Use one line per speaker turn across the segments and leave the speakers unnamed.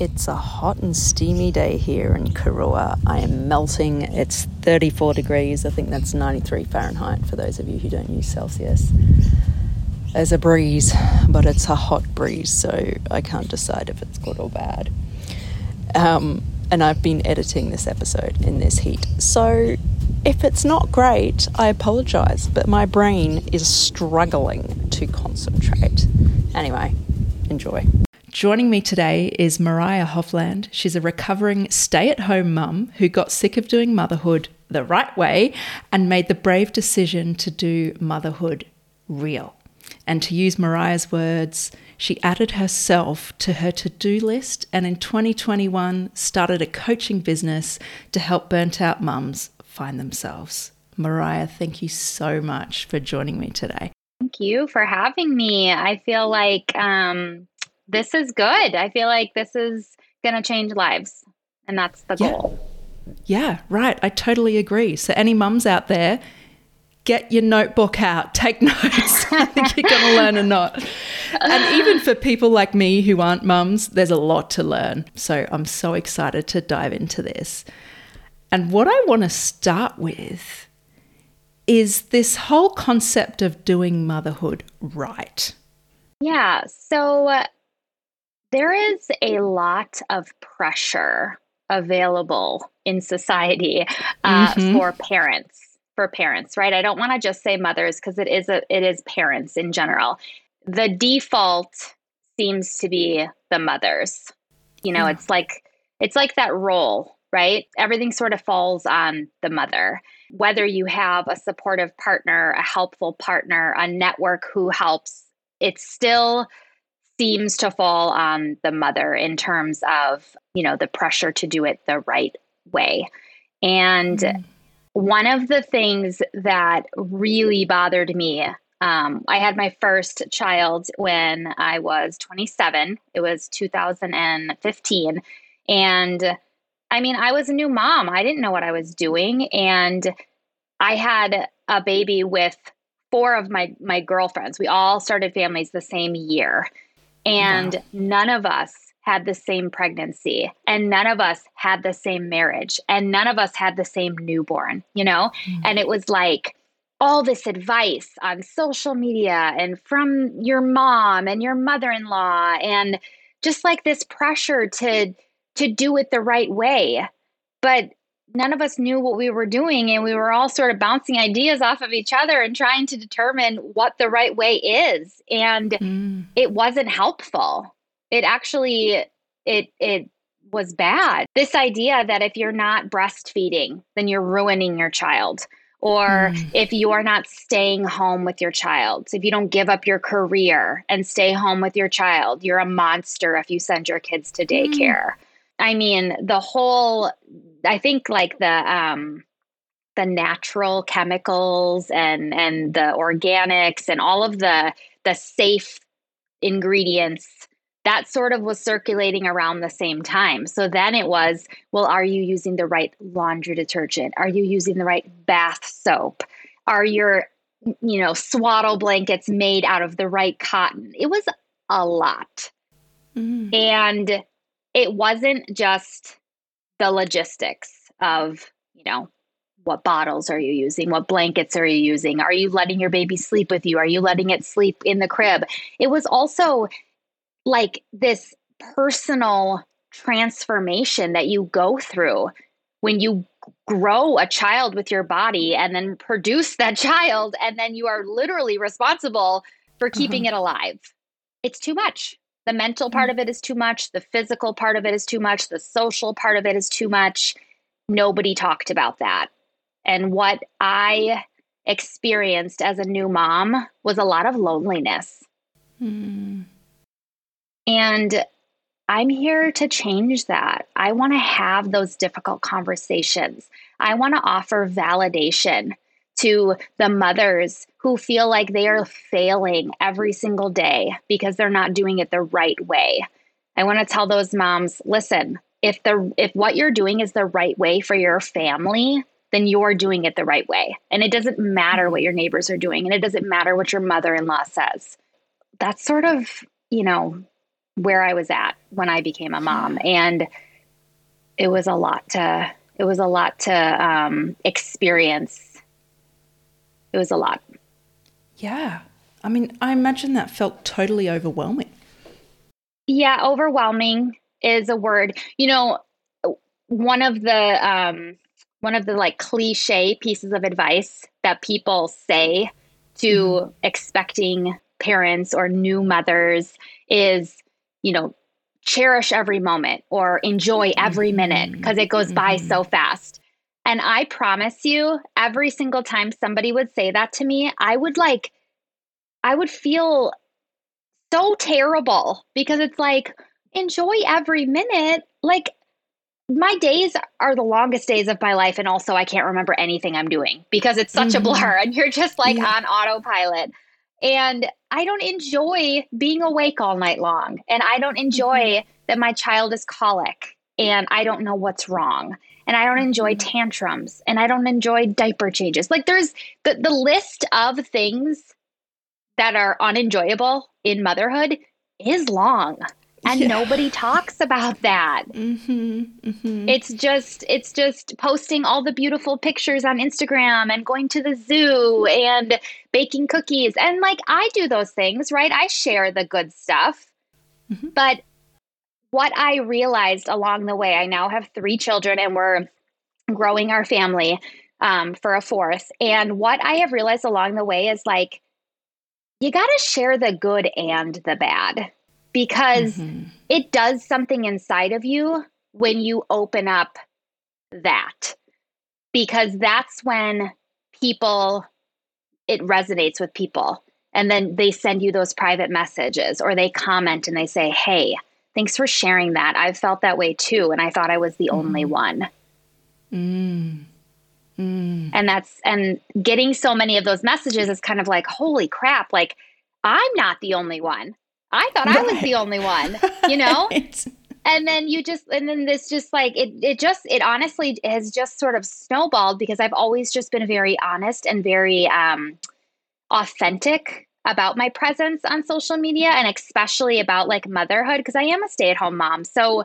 It's a hot and steamy day here in Karua. I am melting. It's 34 degrees. I think that's 93 Fahrenheit for those of you who don't use Celsius. There's a breeze, but it's a hot breeze, so I can't decide if it's good or bad. Um, and I've been editing this episode in this heat. So if it's not great, I apologize, but my brain is struggling to concentrate. Anyway, enjoy. Joining me today is Mariah Hovland. She's a recovering stay at home mum who got sick of doing motherhood the right way and made the brave decision to do motherhood real. And to use Mariah's words, she added herself to her to do list and in 2021 started a coaching business to help burnt out mums find themselves. Mariah, thank you so much for joining me today.
Thank you for having me. I feel like um, this is good. I feel like this is going to change lives, and that's the goal.
Yeah. yeah, right. I totally agree. So, any mums out there, get your notebook out, take notes. I think you're going to learn a lot. And even for people like me who aren't mums, there's a lot to learn. So, I'm so excited to dive into this. And what I want to start with is this whole concept of doing motherhood right.
Yeah. So uh, there is a lot of pressure available in society uh, mm-hmm. for parents for parents right i don't want to just say mothers because it is a it is parents in general the default seems to be the mothers you know mm. it's like it's like that role right? Everything sort of falls on the mother. Whether you have a supportive partner, a helpful partner, a network who helps, it still seems to fall on the mother in terms of, you know, the pressure to do it the right way. And mm-hmm. one of the things that really bothered me um, I had my first child when I was 27. It was 2015. And I mean, I was a new mom. I didn't know what I was doing. And I had a baby with four of my, my girlfriends. We all started families the same year. And wow. none of us had the same pregnancy. And none of us had the same marriage. And none of us had the same newborn, you know? Mm-hmm. And it was like, all this advice on social media and from your mom and your mother in law, and just like this pressure to to do it the right way. But none of us knew what we were doing and we were all sort of bouncing ideas off of each other and trying to determine what the right way is and mm. it wasn't helpful it actually it it was bad this idea that if you're not breastfeeding then you're ruining your child or mm. if you are not staying home with your child if you don't give up your career and stay home with your child you're a monster if you send your kids to mm. daycare mm. I mean, the whole, I think like the, um, the natural chemicals and and the organics and all of the the safe ingredients that sort of was circulating around the same time. So then it was, well, are you using the right laundry detergent? Are you using the right bath soap? Are your, you know, swaddle blankets made out of the right cotton? It was a lot. Mm. And it wasn't just the logistics of, you know, what bottles are you using? What blankets are you using? Are you letting your baby sleep with you? Are you letting it sleep in the crib? It was also like this personal transformation that you go through when you grow a child with your body and then produce that child and then you are literally responsible for keeping uh-huh. it alive. It's too much. The mental part of it is too much. The physical part of it is too much. The social part of it is too much. Nobody talked about that. And what I experienced as a new mom was a lot of loneliness. Mm. And I'm here to change that. I want to have those difficult conversations. I want to offer validation to the mothers who feel like they are failing every single day because they're not doing it the right way. I want to tell those moms, listen, if the if what you're doing is the right way for your family, then you're doing it the right way. And it doesn't matter what your neighbors are doing and it doesn't matter what your mother-in-law says. That's sort of, you know, where I was at when I became a mom. And it was a lot to, it was a lot to um, experience. It was a lot.
Yeah. I mean, I imagine that felt totally overwhelming.
Yeah, overwhelming is a word. You know, one of the um, one of the like cliche pieces of advice that people say to mm-hmm. expecting parents or new mothers is, you know, cherish every moment or enjoy every minute because mm-hmm. it goes by mm-hmm. so fast. And I promise you, every single time somebody would say that to me, I would like, I would feel so terrible because it's like, enjoy every minute. Like, my days are the longest days of my life. And also, I can't remember anything I'm doing because it's such mm-hmm. a blur and you're just like yeah. on autopilot. And I don't enjoy being awake all night long. And I don't enjoy mm-hmm. that my child is colic and I don't know what's wrong. And I don't enjoy mm-hmm. tantrums and I don't enjoy diaper changes. Like there's the, the list of things that are unenjoyable in motherhood is long and yeah. nobody talks about that mm-hmm, mm-hmm. it's just it's just posting all the beautiful pictures on instagram and going to the zoo and baking cookies and like i do those things right i share the good stuff mm-hmm. but what i realized along the way i now have three children and we're growing our family um, for a fourth and what i have realized along the way is like you got to share the good and the bad because mm-hmm. it does something inside of you when you open up that because that's when people it resonates with people and then they send you those private messages or they comment and they say hey thanks for sharing that i've felt that way too and i thought i was the mm. only one mm. Mm. and that's and getting so many of those messages is kind of like holy crap like i'm not the only one I thought right. I was the only one, you know? and then you just and then this just like it it just it honestly has just sort of snowballed because I've always just been very honest and very um authentic about my presence on social media and especially about like motherhood because I am a stay-at-home mom. So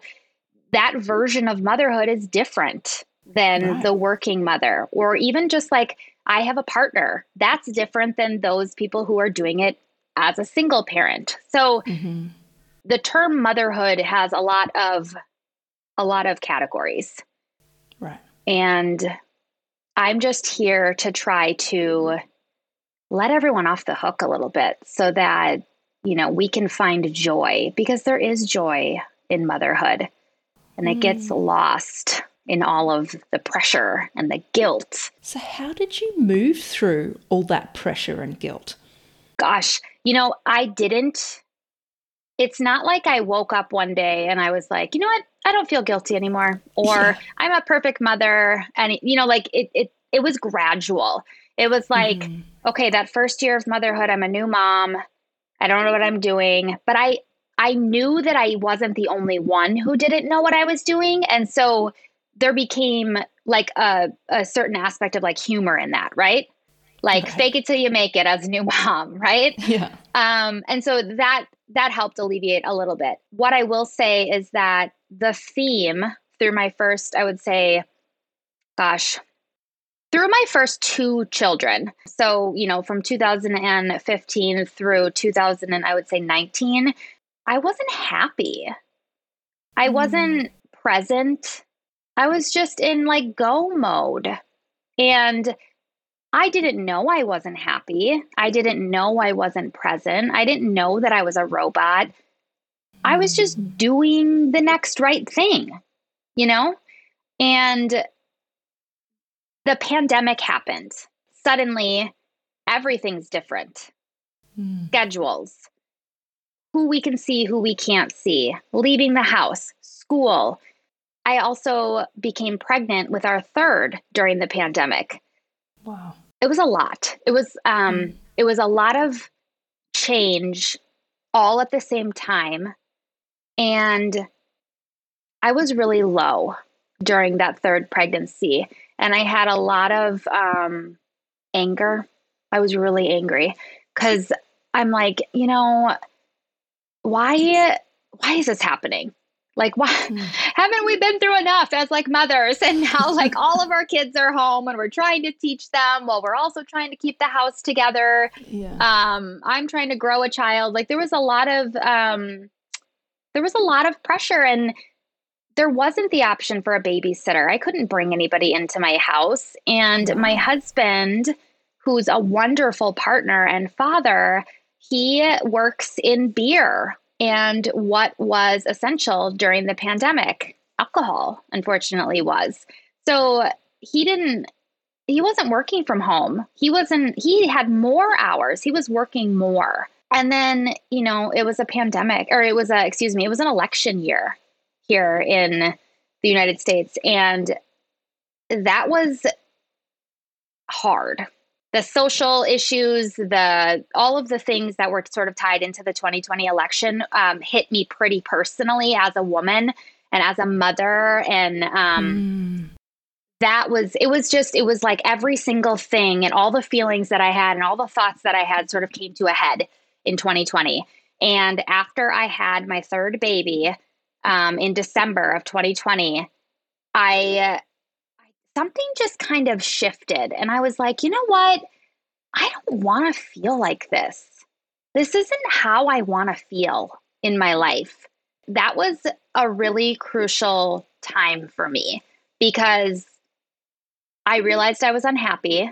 that version of motherhood is different than right. the working mother or even just like I have a partner. That's different than those people who are doing it as a single parent. So mm-hmm. the term motherhood has a lot of a lot of categories.
Right.
And I'm just here to try to let everyone off the hook a little bit so that you know we can find joy because there is joy in motherhood and it mm. gets lost in all of the pressure and the guilt.
So how did you move through all that pressure and guilt?
Gosh, you know, I didn't. It's not like I woke up one day and I was like, you know what? I don't feel guilty anymore, or yeah. I'm a perfect mother. And, you know, like it, it, it was gradual. It was like, mm-hmm. okay, that first year of motherhood, I'm a new mom. I don't know what I'm doing, but I, I knew that I wasn't the only one who didn't know what I was doing. And so there became like a, a certain aspect of like humor in that, right? like right. fake it till you make it as a new mom, right?
Yeah.
Um, and so that that helped alleviate a little bit. What I will say is that the theme through my first, I would say, gosh, through my first two children. So, you know, from 2015 through 2000 and I would say 19, I wasn't happy. I mm. wasn't present. I was just in like go mode. And I didn't know I wasn't happy. I didn't know I wasn't present. I didn't know that I was a robot. I was just mm. doing the next right thing, you know? And the pandemic happened. Suddenly, everything's different. Mm. Schedules, who we can see, who we can't see, leaving the house, school. I also became pregnant with our third during the pandemic.
Wow
it was a lot. It was um mm. it was a lot of change all at the same time and I was really low during that third pregnancy and I had a lot of um anger. I was really angry cuz I'm like, you know, why why is this happening? Like, why mm. haven't we been through enough as like mothers? And now, like, all of our kids are home and we're trying to teach them while we're also trying to keep the house together. Yeah. Um, I'm trying to grow a child. Like, there was a lot of, um, there was a lot of pressure and there wasn't the option for a babysitter. I couldn't bring anybody into my house. And my husband, who's a wonderful partner and father, he works in beer and what was essential during the pandemic. Alcohol, unfortunately, was. So he didn't he wasn't working from home. He wasn't he had more hours. He was working more. And then, you know, it was a pandemic or it was a excuse me, it was an election year here in the United States and that was hard the social issues, the all of the things that were sort of tied into the 2020 election um, hit me pretty personally as a woman and as a mother, and um, mm. that was it was just it was like every single thing and all the feelings that I had and all the thoughts that I had sort of came to a head in 2020. And after I had my third baby um, in December of 2020, I something just kind of shifted. And I was like, you know what? I don't want to feel like this. This isn't how I want to feel in my life. That was a really crucial time for me because I realized I was unhappy.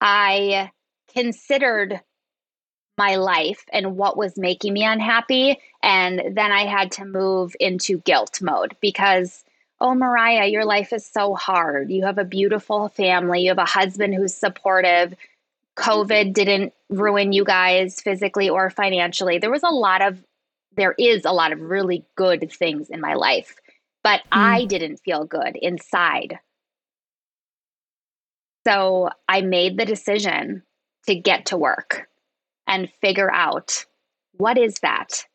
I considered my life and what was making me unhappy. And then I had to move into guilt mode because Oh, Mariah, your life is so hard. You have a beautiful family. You have a husband who's supportive. COVID didn't ruin you guys physically or financially. There was a lot of, there is a lot of really good things in my life, but mm. I didn't feel good inside. So I made the decision to get to work and figure out what is that?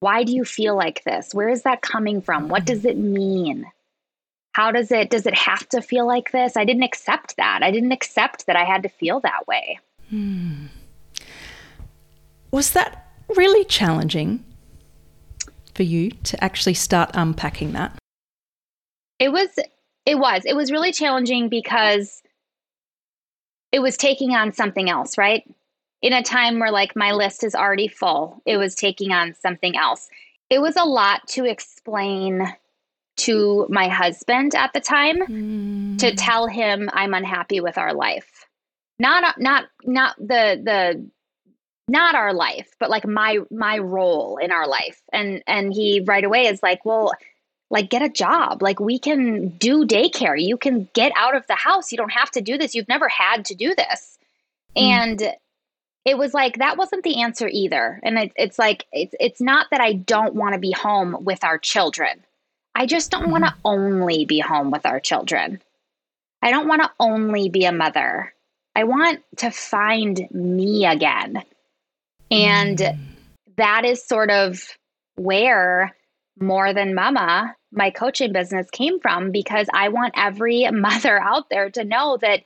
Why do you feel like this? Where is that coming from? What does it mean? How does it does it have to feel like this? I didn't accept that. I didn't accept that I had to feel that way. Hmm.
Was that really challenging for you to actually start unpacking that?
It was it was. It was really challenging because it was taking on something else, right? In a time where like my list is already full, it was taking on something else. It was a lot to explain to my husband at the time mm. to tell him I'm unhappy with our life. Not not not the the not our life, but like my my role in our life. And and he right away is like, "Well, like get a job. Like we can do daycare. You can get out of the house. You don't have to do this. You've never had to do this." Mm. And it was like that wasn't the answer either. And it, it's like it's it's not that i don't want to be home with our children. I just don't want to mm-hmm. only be home with our children. I don't want to only be a mother. I want to find me again. And mm. that is sort of where more than mama my coaching business came from because i want every mother out there to know that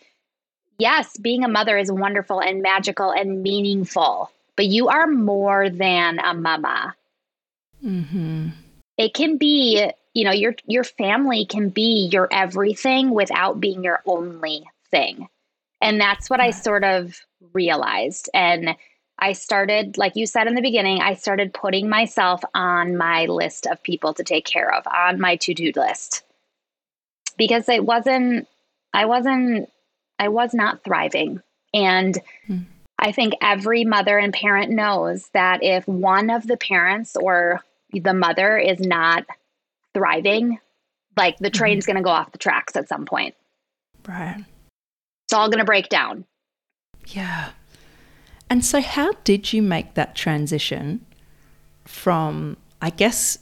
yes, being a mother is wonderful and magical and meaningful, but you are more than a mama. Mm-hmm. It can be, you know, your your family can be your everything without being your only thing. And that's what I sort of realized. And I started, like you said in the beginning, I started putting myself on my list of people to take care of, on my to do list. Because it wasn't, I wasn't I was not thriving. And mm. I think every mother and parent knows that if one of the parents or the mother is not thriving, like the mm-hmm. train's mm. going to go off the tracks at some point.
Right.
It's all going to break down.
Yeah. And so, how did you make that transition from, I guess,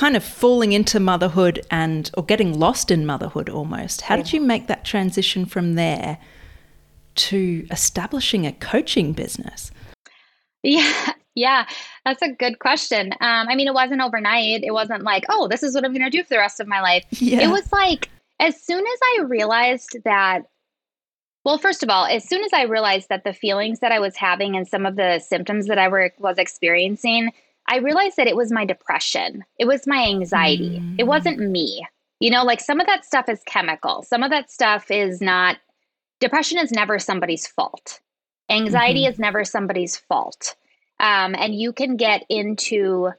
kind of falling into motherhood and or getting lost in motherhood almost. How did you make that transition from there to establishing a coaching business?
Yeah, yeah, that's a good question. Um, I mean, it wasn't overnight. It wasn't like, oh, this is what I'm going to do for the rest of my life. Yeah. It was like as soon as I realized that Well, first of all, as soon as I realized that the feelings that I was having and some of the symptoms that I were, was experiencing, I realized that it was my depression. It was my anxiety. Mm. It wasn't me. You know, like some of that stuff is chemical. Some of that stuff is not depression is never somebody's fault. Anxiety mm-hmm. is never somebody's fault. Um, and you can get into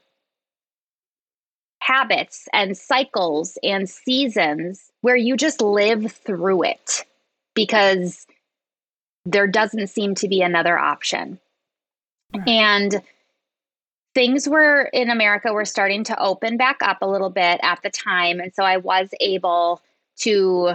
habits and cycles and seasons where you just live through it because there doesn't seem to be another option. Right. And things were in America were starting to open back up a little bit at the time. And so I was able to,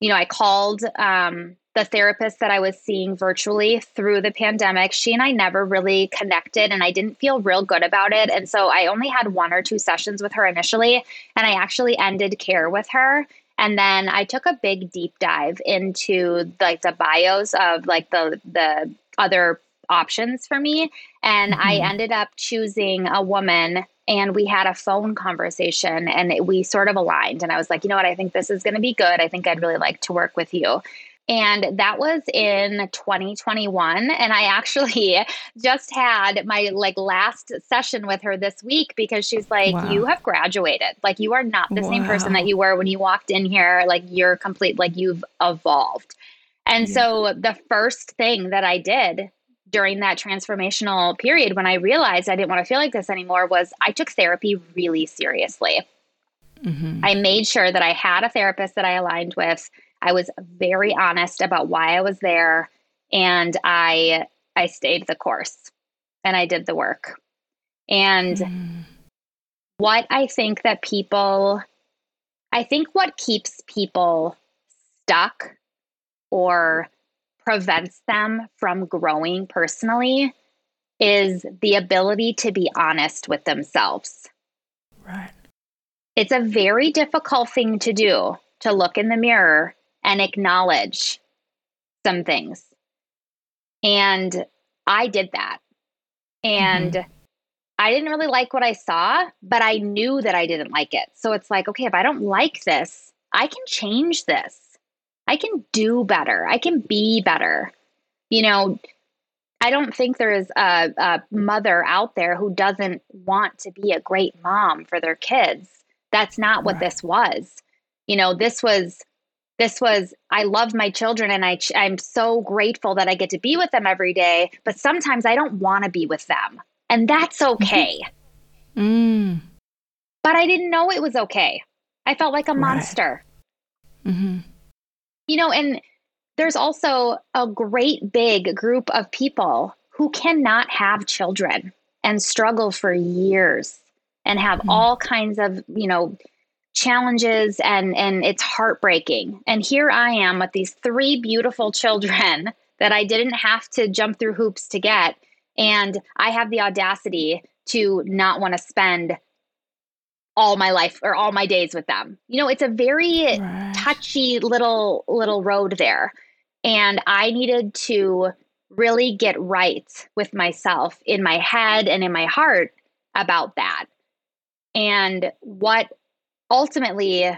you know, I called um, the therapist that I was seeing virtually through the pandemic, she and I never really connected and I didn't feel real good about it. And so I only had one or two sessions with her initially, and I actually ended care with her. And then I took a big deep dive into like the bios of like the the other options for me. And mm-hmm. I ended up choosing a woman and we had a phone conversation and we sort of aligned. And I was like, you know what? I think this is going to be good. I think I'd really like to work with you. And that was in 2021. And I actually just had my like last session with her this week because she's like, wow. you have graduated. Like you are not the wow. same person that you were when you walked in here. Like you're complete, like you've evolved. And so the first thing that I did during that transformational period when I realized I didn't want to feel like this anymore was I took therapy really seriously. Mm-hmm. I made sure that I had a therapist that I aligned with I was very honest about why I was there and I I stayed the course and I did the work. And mm. what I think that people I think what keeps people stuck or prevents them from growing personally is the ability to be honest with themselves.
Right.
It's a very difficult thing to do to look in the mirror and acknowledge some things. And I did that. And mm-hmm. I didn't really like what I saw, but I knew that I didn't like it. So it's like, okay, if I don't like this, I can change this. I can do better. I can be better. You know, I don't think there is a, a, mother out there who doesn't want to be a great mom for their kids. That's not what right. this was. You know, this was this was i love my children and I, i'm so grateful that i get to be with them every day but sometimes i don't want to be with them and that's mm-hmm. okay
mm.
but i didn't know it was okay i felt like a right. monster
mm-hmm.
You know and there's also a great big group of people who cannot have children and struggle for years and have mm. all kinds of you know challenges and and it's heartbreaking. And here I am with these three beautiful children that I didn't have to jump through hoops to get and I have the audacity to not want to spend all my life or all my days with them. You know, it's a very right. touchy little little road there. And I needed to really get right with myself in my head and in my heart about that. And what ultimately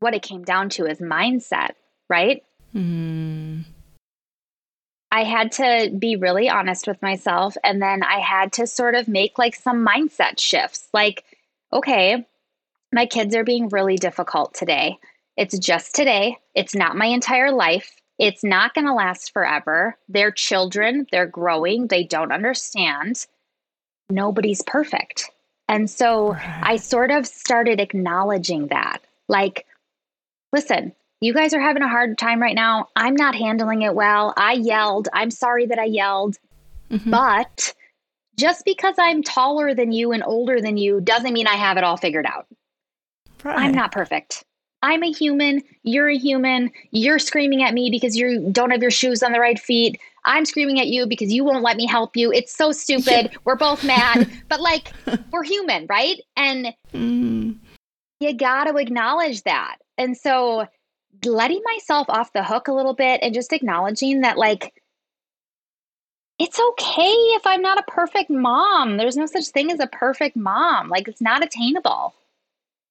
what it came down to is mindset, right?
Mm.
I had to be really honest with myself. And then I had to sort of make like some mindset shifts. Like, okay, my kids are being really difficult today. It's just today, it's not my entire life. It's not going to last forever. They're children, they're growing, they don't understand. Nobody's perfect. And so right. I sort of started acknowledging that. Like, listen, you guys are having a hard time right now. I'm not handling it well. I yelled. I'm sorry that I yelled. Mm-hmm. But just because I'm taller than you and older than you doesn't mean I have it all figured out. Right. I'm not perfect. I'm a human. You're a human. You're screaming at me because you don't have your shoes on the right feet. I'm screaming at you because you won't let me help you. It's so stupid. Yeah. We're both mad, but like we're human, right? And mm. you got to acknowledge that. And so letting myself off the hook a little bit and just acknowledging that like it's okay if I'm not a perfect mom. There's no such thing as a perfect mom. Like it's not attainable.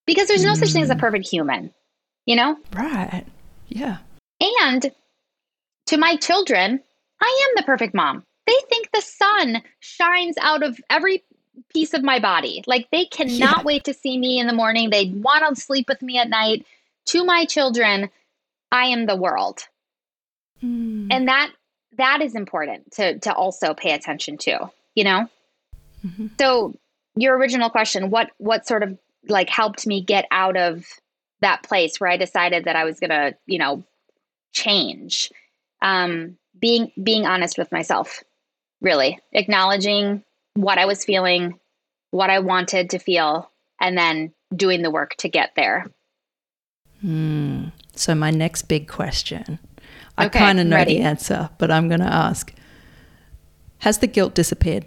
Because there's no mm. such thing as a mm. perfect human. You know?
Right. Yeah.
And to my children, I am the perfect mom. They think the sun shines out of every piece of my body. Like they cannot yeah. wait to see me in the morning. They want to sleep with me at night. To my children, I am the world. Mm. And that that is important to to also pay attention to, you know? Mm-hmm. So your original question, what what sort of like helped me get out of that place where I decided that I was gonna, you know, change. Um, being being honest with myself, really acknowledging what I was feeling, what I wanted to feel, and then doing the work to get there.
Mm. So my next big question, I kind of know ready. the answer, but I'm going to ask: Has the guilt disappeared?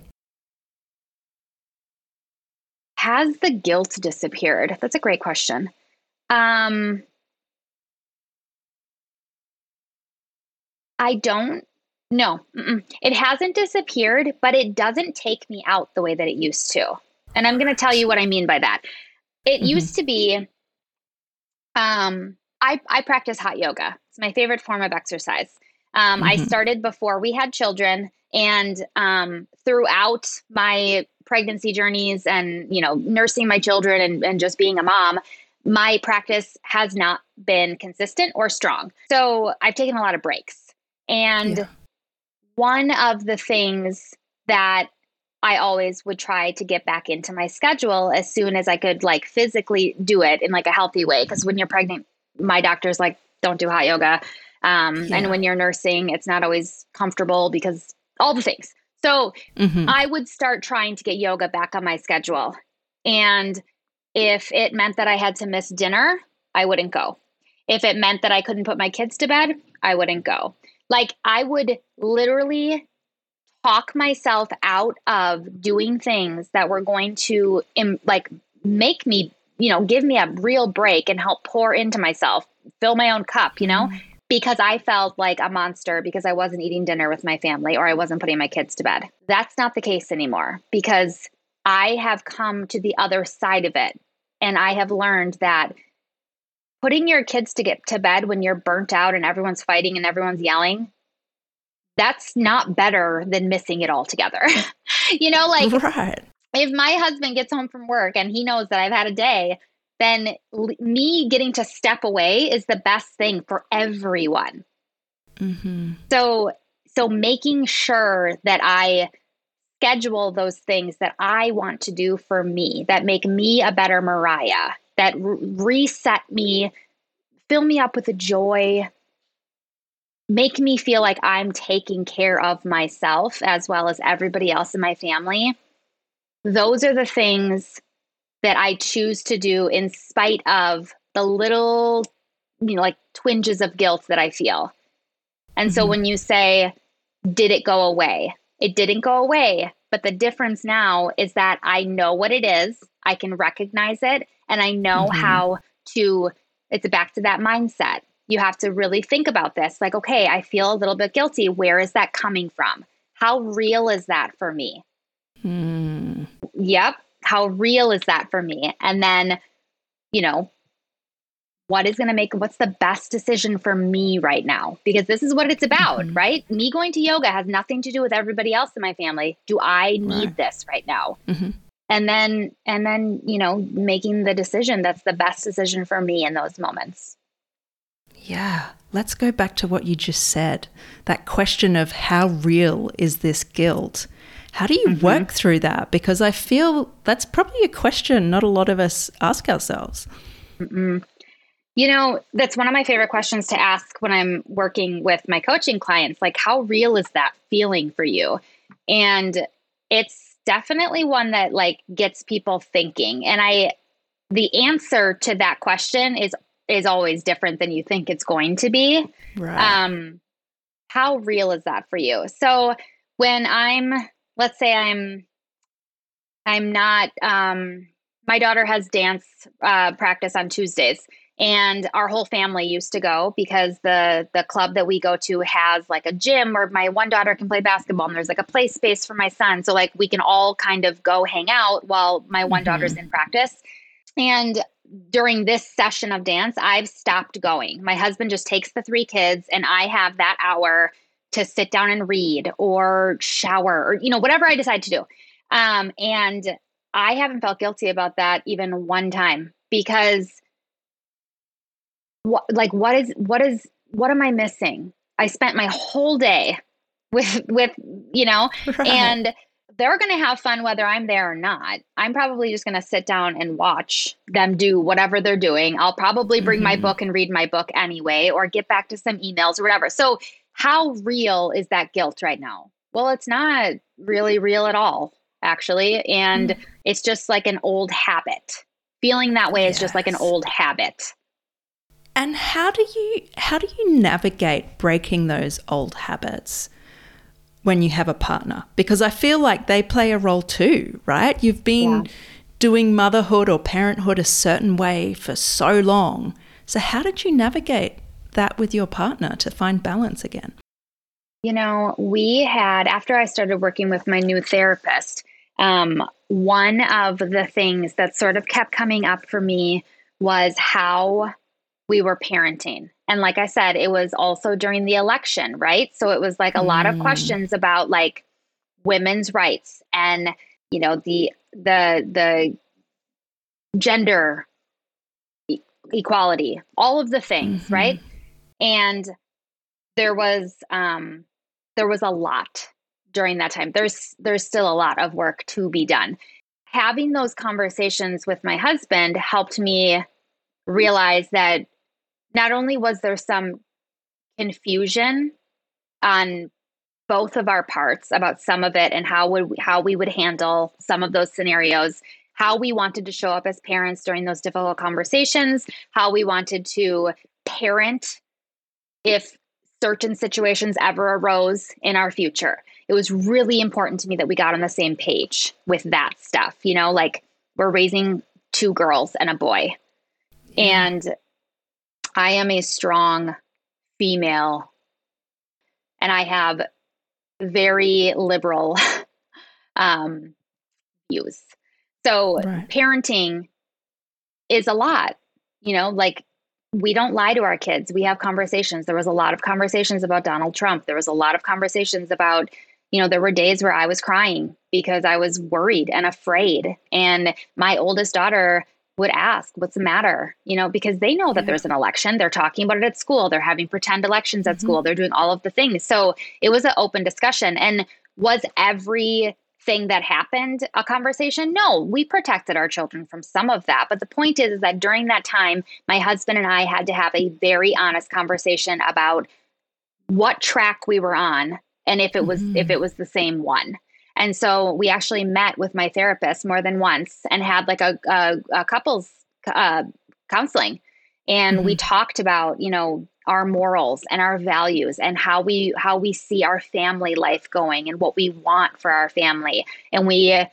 Has the guilt disappeared? That's a great question. Um, I don't. No, mm-mm. it hasn't disappeared, but it doesn't take me out the way that it used to. And I'm going to tell you what I mean by that. It mm-hmm. used to be. Um, I I practice hot yoga. It's my favorite form of exercise. Um, mm-hmm. I started before we had children, and um, throughout my pregnancy journeys and you know nursing my children and, and just being a mom my practice has not been consistent or strong so i've taken a lot of breaks and yeah. one of the things that I always would try to get back into my schedule as soon as I could like physically do it in like a healthy way. Cause when you're pregnant, my doctor's like, don't do hot yoga. Um, yeah. And when you're nursing, it's not always comfortable because all the things. So mm-hmm. I would start trying to get yoga back on my schedule. And if it meant that I had to miss dinner, I wouldn't go. If it meant that I couldn't put my kids to bed, I wouldn't go. Like I would literally talk myself out of doing things that were going to like make me, you know, give me a real break and help pour into myself, fill my own cup, you know? Mm-hmm because I felt like a monster because I wasn't eating dinner with my family or I wasn't putting my kids to bed. That's not the case anymore because I have come to the other side of it and I have learned that putting your kids to get to bed when you're burnt out and everyone's fighting and everyone's yelling that's not better than missing it altogether. you know, like right. if my husband gets home from work and he knows that I've had a day, then l- me getting to step away is the best thing for everyone. Mm-hmm. So, so making sure that I schedule those things that I want to do for me that make me a better Mariah, that reset me, fill me up with the joy, make me feel like I'm taking care of myself as well as everybody else in my family. Those are the things that I choose to do in spite of the little, you know, like twinges of guilt that I feel. And mm-hmm. so when you say, did it go away? It didn't go away. But the difference now is that I know what it is, I can recognize it, and I know mm-hmm. how to, it's back to that mindset. You have to really think about this like, okay, I feel a little bit guilty. Where is that coming from? How real is that for me? Mm. Yep how real is that for me? And then, you know, what is going to make what's the best decision for me right now? Because this is what it's about, mm-hmm. right? Me going to yoga has nothing to do with everybody else in my family. Do I need right. this right now? Mm-hmm. And then, and then, you know, making the decision that's the best decision for me in those moments.
Yeah. Let's go back to what you just said that question of how real is this guilt? How do you mm-hmm. work through that? Because I feel that's probably a question not a lot of us ask ourselves.
mm You know, that's one of my favorite questions to ask when I'm working with my coaching clients. Like, how real is that feeling for you? And it's definitely one that like gets people thinking. And I, the answer to that question is is always different than you think it's going to be. Right. Um, how real is that for you? So when I'm let's say I'm I'm not um my daughter has dance uh, practice on Tuesdays and our whole family used to go because the the club that we go to has like a gym where my one daughter can play basketball and there's like a play space for my son so like we can all kind of go hang out while my one mm-hmm. daughter's in practice and during this session of dance, I've stopped going. My husband just takes the three kids, and I have that hour to sit down and read or shower or, you know, whatever I decide to do. Um, and I haven't felt guilty about that even one time because what like what is what is what am I missing? I spent my whole day with with you know right. and they're going to have fun whether I'm there or not. I'm probably just going to sit down and watch them do whatever they're doing. I'll probably bring mm-hmm. my book and read my book anyway or get back to some emails or whatever. So, how real is that guilt right now? Well, it's not really real at all, actually. And mm-hmm. it's just like an old habit. Feeling that way yes. is just like an old habit.
And how do you how do you navigate breaking those old habits when you have a partner? Because I feel like they play a role too, right? You've been yeah. doing motherhood or parenthood a certain way for so long. So how did you navigate that with your partner to find balance again?
You know, we had after I started working with my new therapist, um, one of the things that sort of kept coming up for me was how we were parenting. And like I said, it was also during the election, right? So it was like a mm. lot of mm. questions about like women's rights and you know the the the gender e- equality, all of the things, mm-hmm. right? And there was um there was a lot during that time. There's there's still a lot of work to be done. Having those conversations with my husband helped me realize that not only was there some confusion on both of our parts about some of it and how would we, how we would handle some of those scenarios how we wanted to show up as parents during those difficult conversations how we wanted to parent if certain situations ever arose in our future it was really important to me that we got on the same page with that stuff you know like we're raising two girls and a boy and I am a strong female and I have very liberal um, views. So right. parenting is a lot, you know, like we don't lie to our kids. We have conversations. There was a lot of conversations about Donald Trump. There was a lot of conversations about, you know, there were days where I was crying because I was worried and afraid. And my oldest daughter would ask, What's the matter? You know, because they know that there's an election. They're talking about it at school. They're having pretend elections at mm-hmm. school. They're doing all of the things. So it was an open discussion. And was every thing that happened a conversation? No, we protected our children from some of that. But the point is, is that during that time, my husband and I had to have a very honest conversation about what track we were on and if it was mm-hmm. if it was the same one. And so we actually met with my therapist more than once and had like a, a, a couples uh, counseling. And mm-hmm. we talked about, you know, our morals and our values and how we how we see our family life going and what we want for our family. And we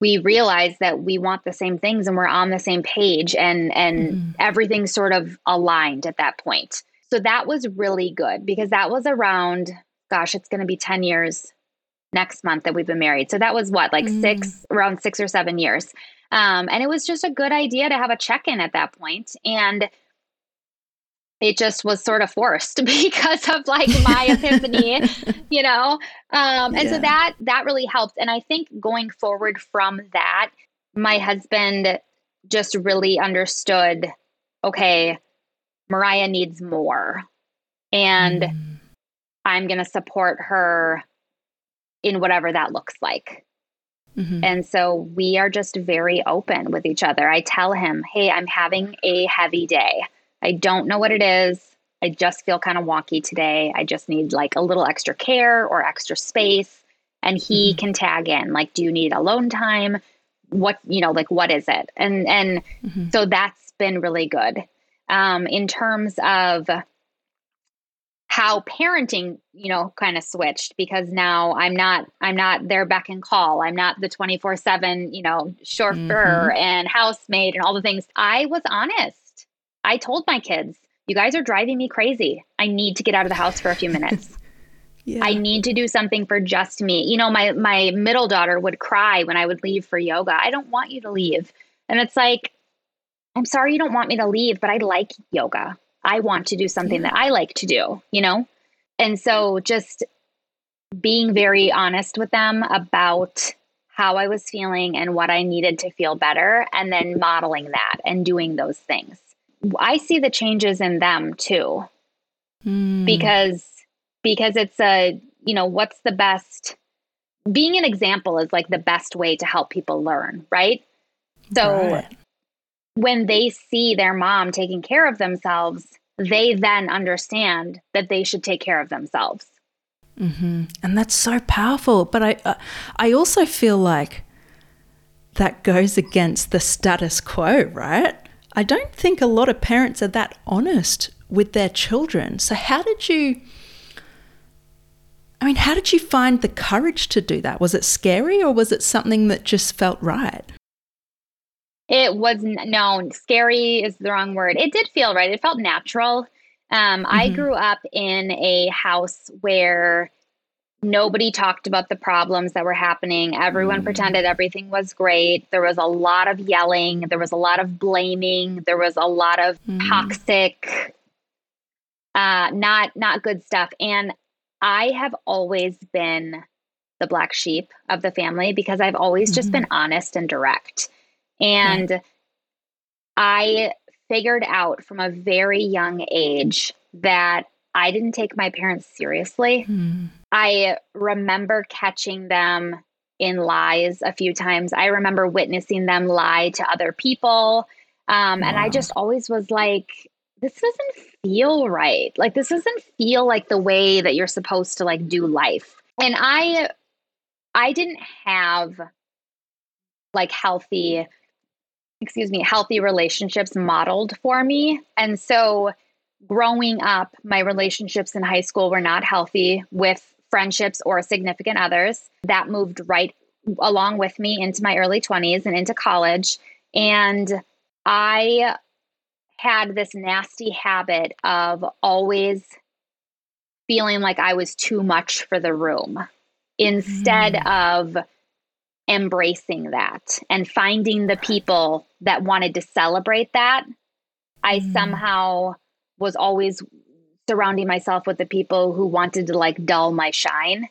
we realized that we want the same things and we're on the same page and and mm-hmm. everything sort of aligned at that point. So that was really good because that was around gosh, it's going to be 10 years next month that we've been married. So that was what, like mm. six, around six or seven years. Um, and it was just a good idea to have a check in at that. And it just was sort of forced because of like my epiphany, you know? Um, and yeah. so that, that really helped. And I think going forward from that, my husband just really understood, okay, Mariah needs more. And mm. I'm going to support her in whatever that looks like. Mm-hmm. And so we are just very open with each other. I tell him, hey, I'm having a heavy day. I don't know what it is. I just feel kind of wonky today. I just need like a little extra care or extra space. And he mm-hmm. can tag in, like, do you need alone time? What, you know, like, what is it? And, and mm-hmm. so that's been really good. Um, in terms of how parenting you know kind of switched because now i'm not i'm not their back and call i'm not the 24 7 you know chauffeur mm-hmm. and housemaid and all the things i was honest i told my kids you guys are driving me crazy i need to get out of the house for a few minutes yeah. i need to do something for just me you know my my middle daughter would cry when i would leave for yoga i don't want you to leave and it's like I'm sorry you don't want me to leave, but I like yoga. I want to do something yeah. that I like to do, you know? And so just being very honest with them about how I was feeling and what I needed to feel better, and then modeling that and doing those things. I see the changes in them too. Mm. Because because it's a, you know, what's the best being an example is like the best way to help people learn, right? So right. when they see their mom taking care of themselves, they then understand that they should take care of themselves.
Mm-hmm. And that's so powerful. But I, uh, I also feel like that goes against the status quo, right? I don't think a lot of parents are that honest with their children. So, how did you? I mean, how did you find the courage to do that? Was it scary or was it something that just felt right?
It was no, scary is the wrong word. It did feel right. It felt natural. Um, mm-hmm. I grew up in a house where nobody talked about the problems that were happening. Everyone mm-hmm. pretended everything was great. There was a lot of yelling. There was a lot of blaming. There was a lot of mm-hmm. toxic, uh, not not good stuff. And I have always been the black sheep of the family because I've always just been mm-hmm. honest and direct. And I figured out from a very young age that I didn't take my parents seriously. Mm. I remember catching them in lies a few times. I remember witnessing them lie to other people. Um, wow. And I just always was like, this doesn't feel right. Like, this doesn't feel like the way that you're supposed to like do life. And I, I didn't have like healthy excuse me, healthy relationships modeled for me. And so growing up, my relationships in high school were not healthy with friendships or significant others. That moved right along with me into my early 20s and into college. And I had this nasty habit of always feeling like I was too much for the room instead mm. of embracing that and finding the people that wanted to celebrate that. I mm. somehow was always surrounding myself with the people who wanted to like dull my shine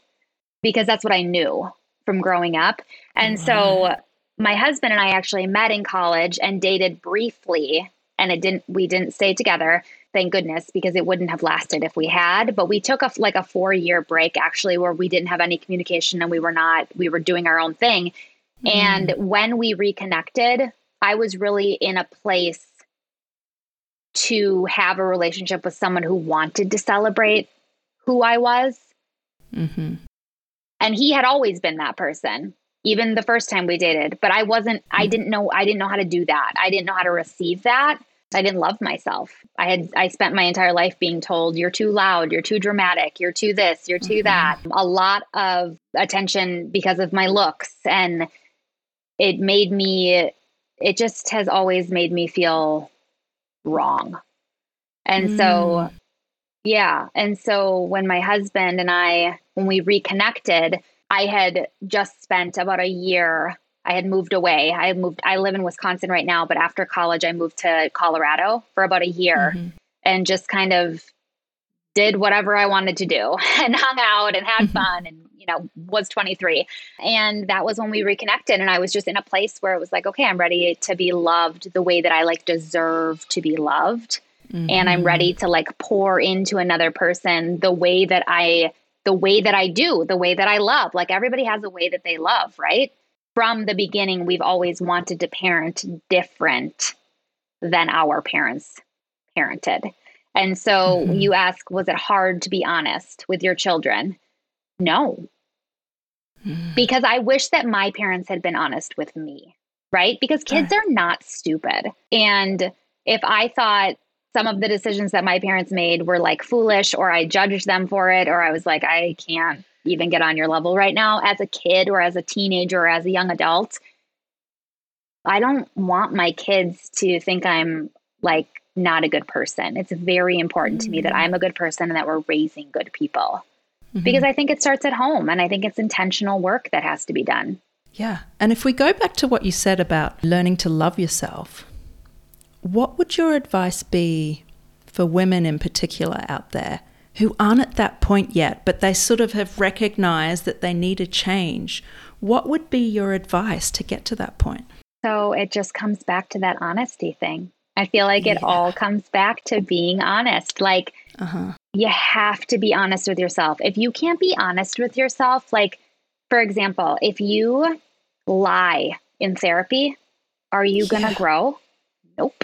because that's what I knew from growing up. And so my husband and I actually met in college and dated briefly and it didn't we didn't stay together thank goodness because it wouldn't have lasted if we had but we took a like a 4 year break actually where we didn't have any communication and we were not we were doing our own thing mm. and when we reconnected i was really in a place to have a relationship with someone who wanted to celebrate who i was mm-hmm. and he had always been that person even the first time we dated but i wasn't i mm. didn't know i didn't know how to do that i didn't know how to receive that I didn't love myself. I had I spent my entire life being told you're too loud, you're too dramatic, you're too this, you're too mm-hmm. that. A lot of attention because of my looks and it made me it just has always made me feel wrong. And mm. so yeah, and so when my husband and I when we reconnected, I had just spent about a year I had moved away. I moved, I live in Wisconsin right now, but after college, I moved to Colorado for about a year mm-hmm. and just kind of did whatever I wanted to do and hung out and had mm-hmm. fun and, know, was 23. And that was when we reconnected. And I was just in a place where it was like, okay, I'm ready to be loved the way that I like deserve to be loved. Mm-hmm. And I'm ready mm-hmm. to like pour into another person the way that I, the way that I do, the way that I love. Like everybody has a way that they love, right? from the beginning, we've always wanted to parent different than our parents parented. And so mm-hmm. you ask, was it hard to be honest with your children? No. Mm. Because I wish that my parents had been honest with me, right? Because kids are not stupid. And if I thought some of the decisions that my parents made were like foolish or I judged them for it or I was like, I can't even get on your level right now as a kid or as a teenager or as a young adult. I don't want my kids to think I'm like not a good person. It's very important mm-hmm. to me that mm. I'm a good person and that we're raising good people. Mm-hmm. Because I think it starts at home and I think it's intentional work that has to be done.
Yeah. And if we go back to what you said about learning to love yourself, what would your advice be for women in particular out there who aren't at that point yet, but they sort of have recognized that they need a change? What would be your advice to get to that point?
So it just comes back to that honesty thing. I feel like it yeah. all comes back to being honest. Like, uh-huh. you have to be honest with yourself. If you can't be honest with yourself, like, for example, if you lie in therapy, are you yeah. going to grow? Nope.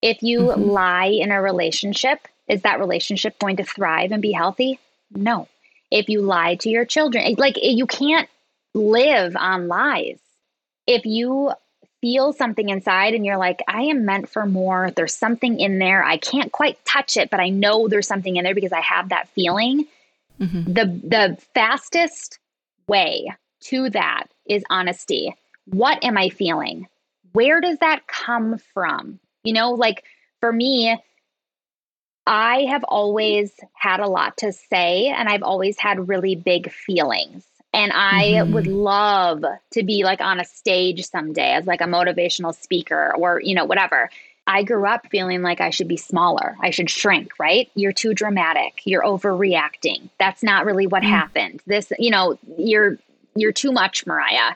If you mm-hmm. lie in a relationship, is that relationship going to thrive and be healthy? No. If you lie to your children, like you can't live on lies. If you feel something inside and you're like, I am meant for more, there's something in there. I can't quite touch it, but I know there's something in there because I have that feeling. Mm-hmm. The the fastest way to that is honesty. What am I feeling? Where does that come from? You know, like for me, I have always had a lot to say and I've always had really big feelings. And I mm-hmm. would love to be like on a stage someday as like a motivational speaker or, you know, whatever. I grew up feeling like I should be smaller. I should shrink, right? You're too dramatic. You're overreacting. That's not really what mm. happened. This, you know, you're you're too much, Mariah.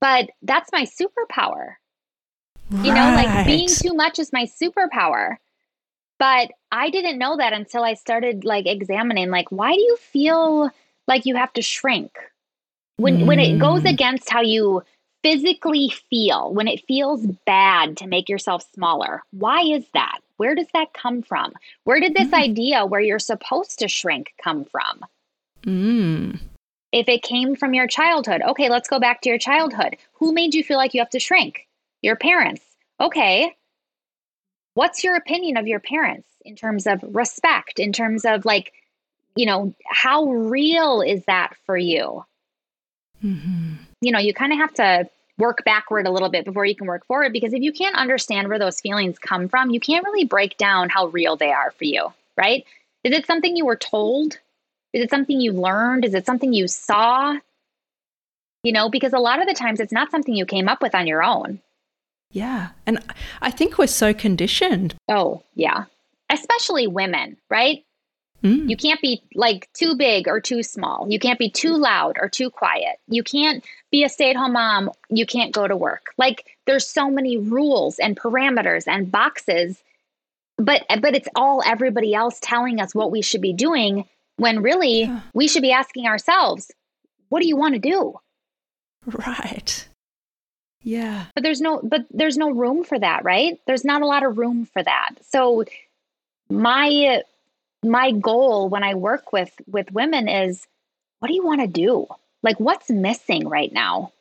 But that's my superpower. Right. You know, like being too much is my superpower. But I didn't know that until I started like examining like why do you feel like you have to shrink? When mm. when it goes mm. against how you physically feel, when it feels bad to make yourself smaller. Why is that? Where does that come from? Where did this mm. idea where you're supposed to shrink come from? Mm. If it came from your childhood, okay, let's go back to your childhood. Who made you feel like you have to shrink? Your parents. Okay. What's your opinion of your parents in terms of respect, in terms of like, you know, how real is that for you? Mm-hmm. You know, you kind of have to work backward a little bit before you can work forward because if you can't understand where those feelings come from, you can't really break down how real they are for you, right? Is it something you were told? Is it something you learned? Is it something you saw? You know, because a lot of the times it's not something you came up with on your own.
Yeah. And I think we're so conditioned.
Oh, yeah. Especially women, right? Mm. You can't be like too big or too small. You can't be too loud or too quiet. You can't be a stay at home mom. You can't go to work. Like there's so many rules and parameters and boxes. But but it's all everybody else telling us what we should be doing when really we should be asking ourselves, what do you want to do?
Right. Yeah.
But there's no but there's no room for that, right? There's not a lot of room for that. So my my goal when I work with with women is what do you want to do? Like what's missing right now?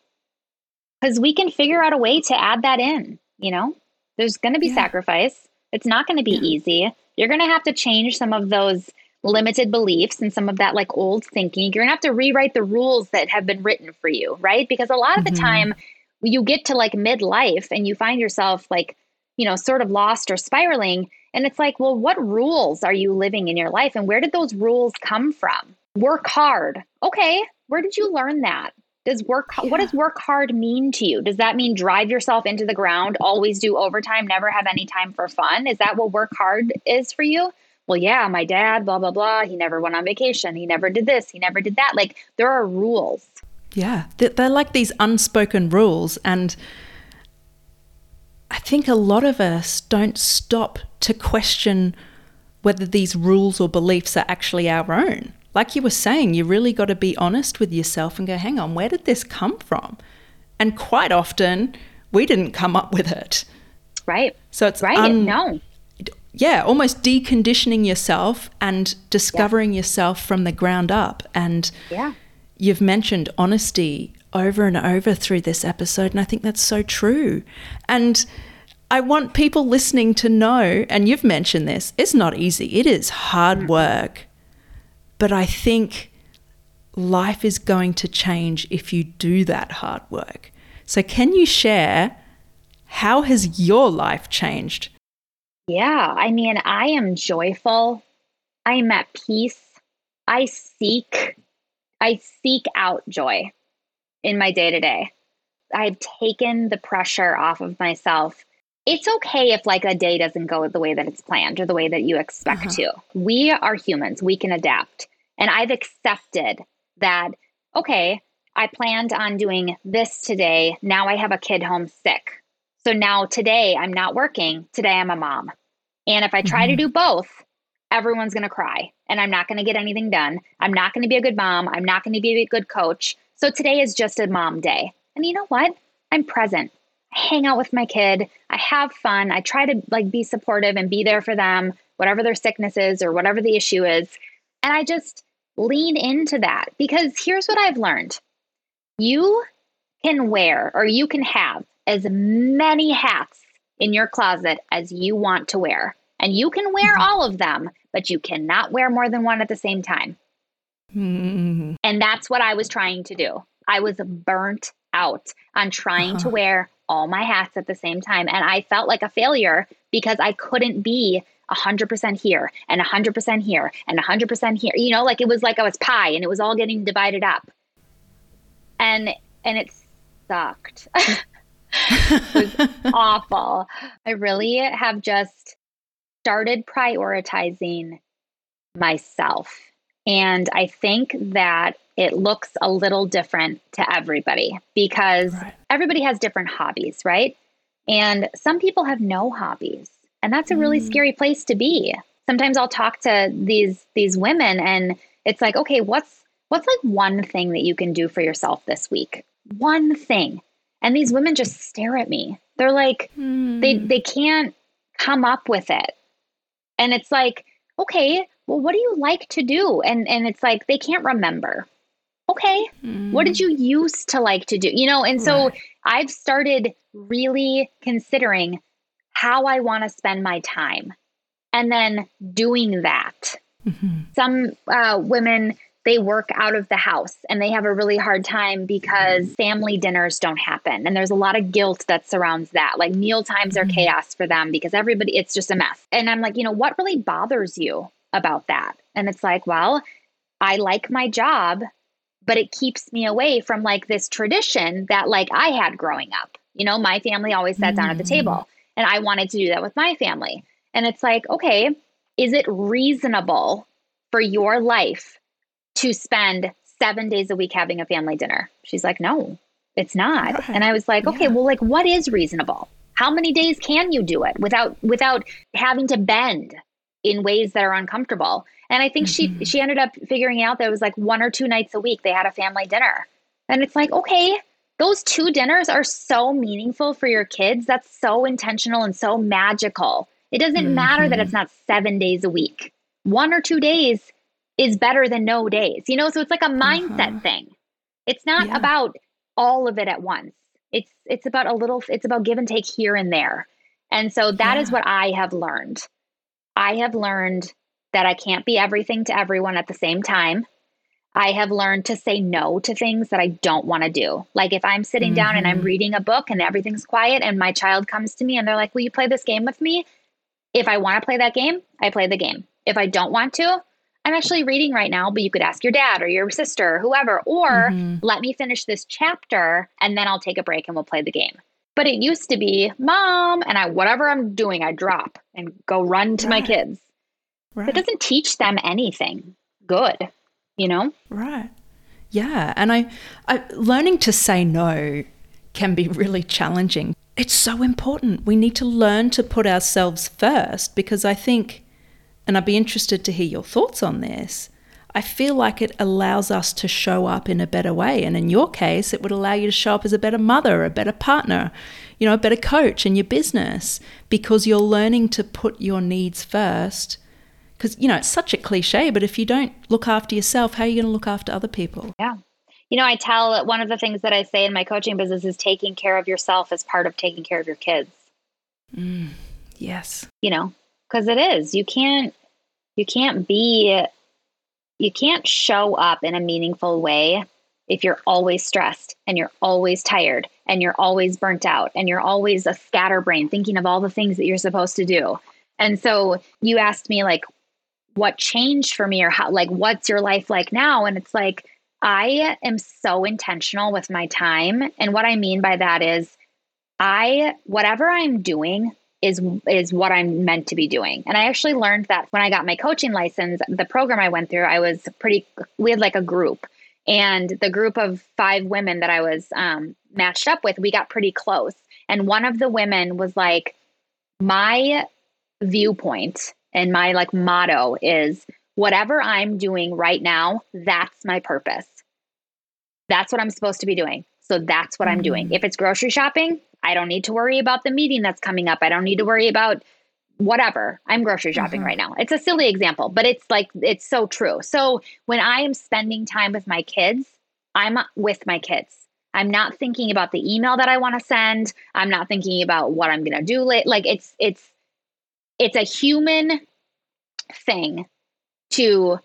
Cuz we can figure out a way to add that in, you know? There's going to be yeah. sacrifice. It's not going to be yeah. easy. You're going to have to change some of those limited beliefs and some of that like old thinking. You're going to have to rewrite the rules that have been written for you, right? Because a lot of mm-hmm. the time you get to like midlife and you find yourself like, you know, sort of lost or spiraling and it's like, well, what rules are you living in your life and where did those rules come from? Work hard. Okay, where did you learn that? Does work yeah. what does work hard mean to you? Does that mean drive yourself into the ground, always do overtime, never have any time for fun? Is that what work hard is for you? Well, yeah, my dad, blah blah blah, he never went on vacation, he never did this, he never did that. Like there are rules.
Yeah, they're like these unspoken rules and I think a lot of us don't stop to question whether these rules or beliefs are actually our own. Like you were saying, you really got to be honest with yourself and go, hang on, where did this come from? And quite often, we didn't come up with it.
Right.
So it's
right. Un- no.
Yeah, almost deconditioning yourself and discovering yeah. yourself from the ground up. And
yeah.
you've mentioned honesty over and over through this episode. And I think that's so true. And I want people listening to know, and you've mentioned this, it's not easy. It is hard mm. work. But I think life is going to change if you do that hard work. So, can you share how has your life changed?
Yeah, I mean, I am joyful. I am at peace. I seek I seek out joy in my day to day. I've taken the pressure off of myself it's okay if like a day doesn't go the way that it's planned or the way that you expect uh-huh. to. We are humans, we can adapt. And I've accepted that, okay, I planned on doing this today. Now I have a kid home sick. So now today I'm not working. Today I'm a mom. And if I try mm-hmm. to do both, everyone's going to cry and I'm not going to get anything done. I'm not going to be a good mom. I'm not going to be a good coach. So today is just a mom day. And you know what? I'm present. I hang out with my kid. I have fun. I try to like be supportive and be there for them, whatever their sickness is or whatever the issue is. And I just lean into that because here's what I've learned. You can wear or you can have as many hats in your closet as you want to wear. And you can wear mm-hmm. all of them, but you cannot wear more than one at the same time. Mm-hmm. And that's what I was trying to do. I was burnt out on trying uh-huh. to wear all my hats at the same time. And I felt like a failure because I couldn't be 100% here and 100% here and 100% here. You know, like it was like I was pie and it was all getting divided up. And and it sucked. it was awful. I really have just started prioritizing myself. And I think that it looks a little different to everybody because right. everybody has different hobbies, right? And some people have no hobbies. And that's a really mm. scary place to be. Sometimes I'll talk to these these women and it's like, okay, what's what's like one thing that you can do for yourself this week? One thing. And these women just stare at me. They're like mm. they they can't come up with it. And it's like, okay, well what do you like to do? And and it's like they can't remember okay, mm. what did mm. you used to like to do? You know, and so right. I've started really considering how I want to spend my time and then doing that. Mm-hmm. Some uh, women, they work out of the house and they have a really hard time because family dinners don't happen. And there's a lot of guilt that surrounds that. Like meal times are mm-hmm. chaos for them because everybody, it's just a mess. And I'm like, you know, what really bothers you about that? And it's like, well, I like my job but it keeps me away from like this tradition that like I had growing up. You know, my family always sat mm. down at the table mm. and I wanted to do that with my family. And it's like, okay, is it reasonable for your life to spend 7 days a week having a family dinner? She's like, "No, it's not." Right. And I was like, "Okay, yeah. well like what is reasonable? How many days can you do it without without having to bend in ways that are uncomfortable?" And I think mm-hmm. she she ended up figuring out that it was like one or two nights a week they had a family dinner. And it's like, okay, those two dinners are so meaningful for your kids. That's so intentional and so magical. It doesn't mm-hmm. matter that it's not 7 days a week. One or two days is better than no days. You know, so it's like a mindset uh-huh. thing. It's not yeah. about all of it at once. It's it's about a little it's about give and take here and there. And so that yeah. is what I have learned. I have learned that I can't be everything to everyone at the same time. I have learned to say no to things that I don't want to do. Like if I'm sitting mm-hmm. down and I'm mm-hmm. reading a book and everything's quiet and my child comes to me and they're like, Will you play this game with me? If I want to play that game, I play the game. If I don't want to, I'm actually reading right now, but you could ask your dad or your sister or whoever, or mm-hmm. let me finish this chapter and then I'll take a break and we'll play the game. But it used to be, mom, and I whatever I'm doing, I drop and go run to my kids. Right. It doesn't teach them anything good, you know?
Right. Yeah. And I, I learning to say no can be really challenging. It's so important. We need to learn to put ourselves first because I think, and I'd be interested to hear your thoughts on this. I feel like it allows us to show up in a better way. And in your case, it would allow you to show up as a better mother, a better partner, you know, a better coach in your business because you're learning to put your needs first. Because you know it's such a cliche but if you don't look after yourself how are you going to look after other people?
Yeah. You know i tell one of the things that i say in my coaching business is taking care of yourself as part of taking care of your kids.
Mm, yes.
You know because it is. You can't you can't be you can't show up in a meaningful way if you're always stressed and you're always tired and you're always burnt out and you're always a scatterbrain thinking of all the things that you're supposed to do. And so you asked me like what changed for me or how like what's your life like now? And it's like i am so intentional with my time. And what i mean by that is I whatever I'm doing is is what I'm meant to be doing. And I actually learned that when I got my coaching license, the program I went through, I was pretty we had like a group. And the group of five women that I was um, matched up with, we got pretty close. And one of the women was like, my viewpoint and my like motto is whatever I'm doing right now, that's my purpose. That's what I'm supposed to be doing. So that's what mm-hmm. I'm doing. Mm. If it's grocery shopping, I don't need to worry about the meeting that's coming up. I don't need to worry about whatever. I'm grocery shopping mm-hmm. right now. It's a silly example, but it's like, it's so true. So when I am spending time with my kids, I'm with my kids. I'm not thinking about the email that I want to send. I'm not thinking about what I'm going to do late. Like it's, it's, it's a human thing to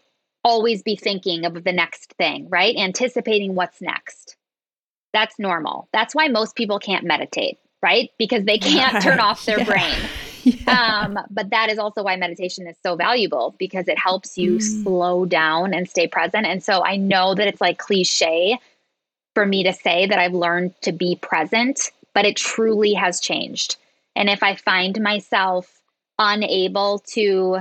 always be thinking of the next thing, right? Anticipating what's next. That's normal. That's why most people can't meditate, right? Because they can't turn off their yeah. brain. Yeah. Um, but that is also why meditation is so valuable because it helps you mm. slow down and stay present. And so I know that it's like cliche for me to say that I've learned to be present, but it truly has changed. And if I find myself unable to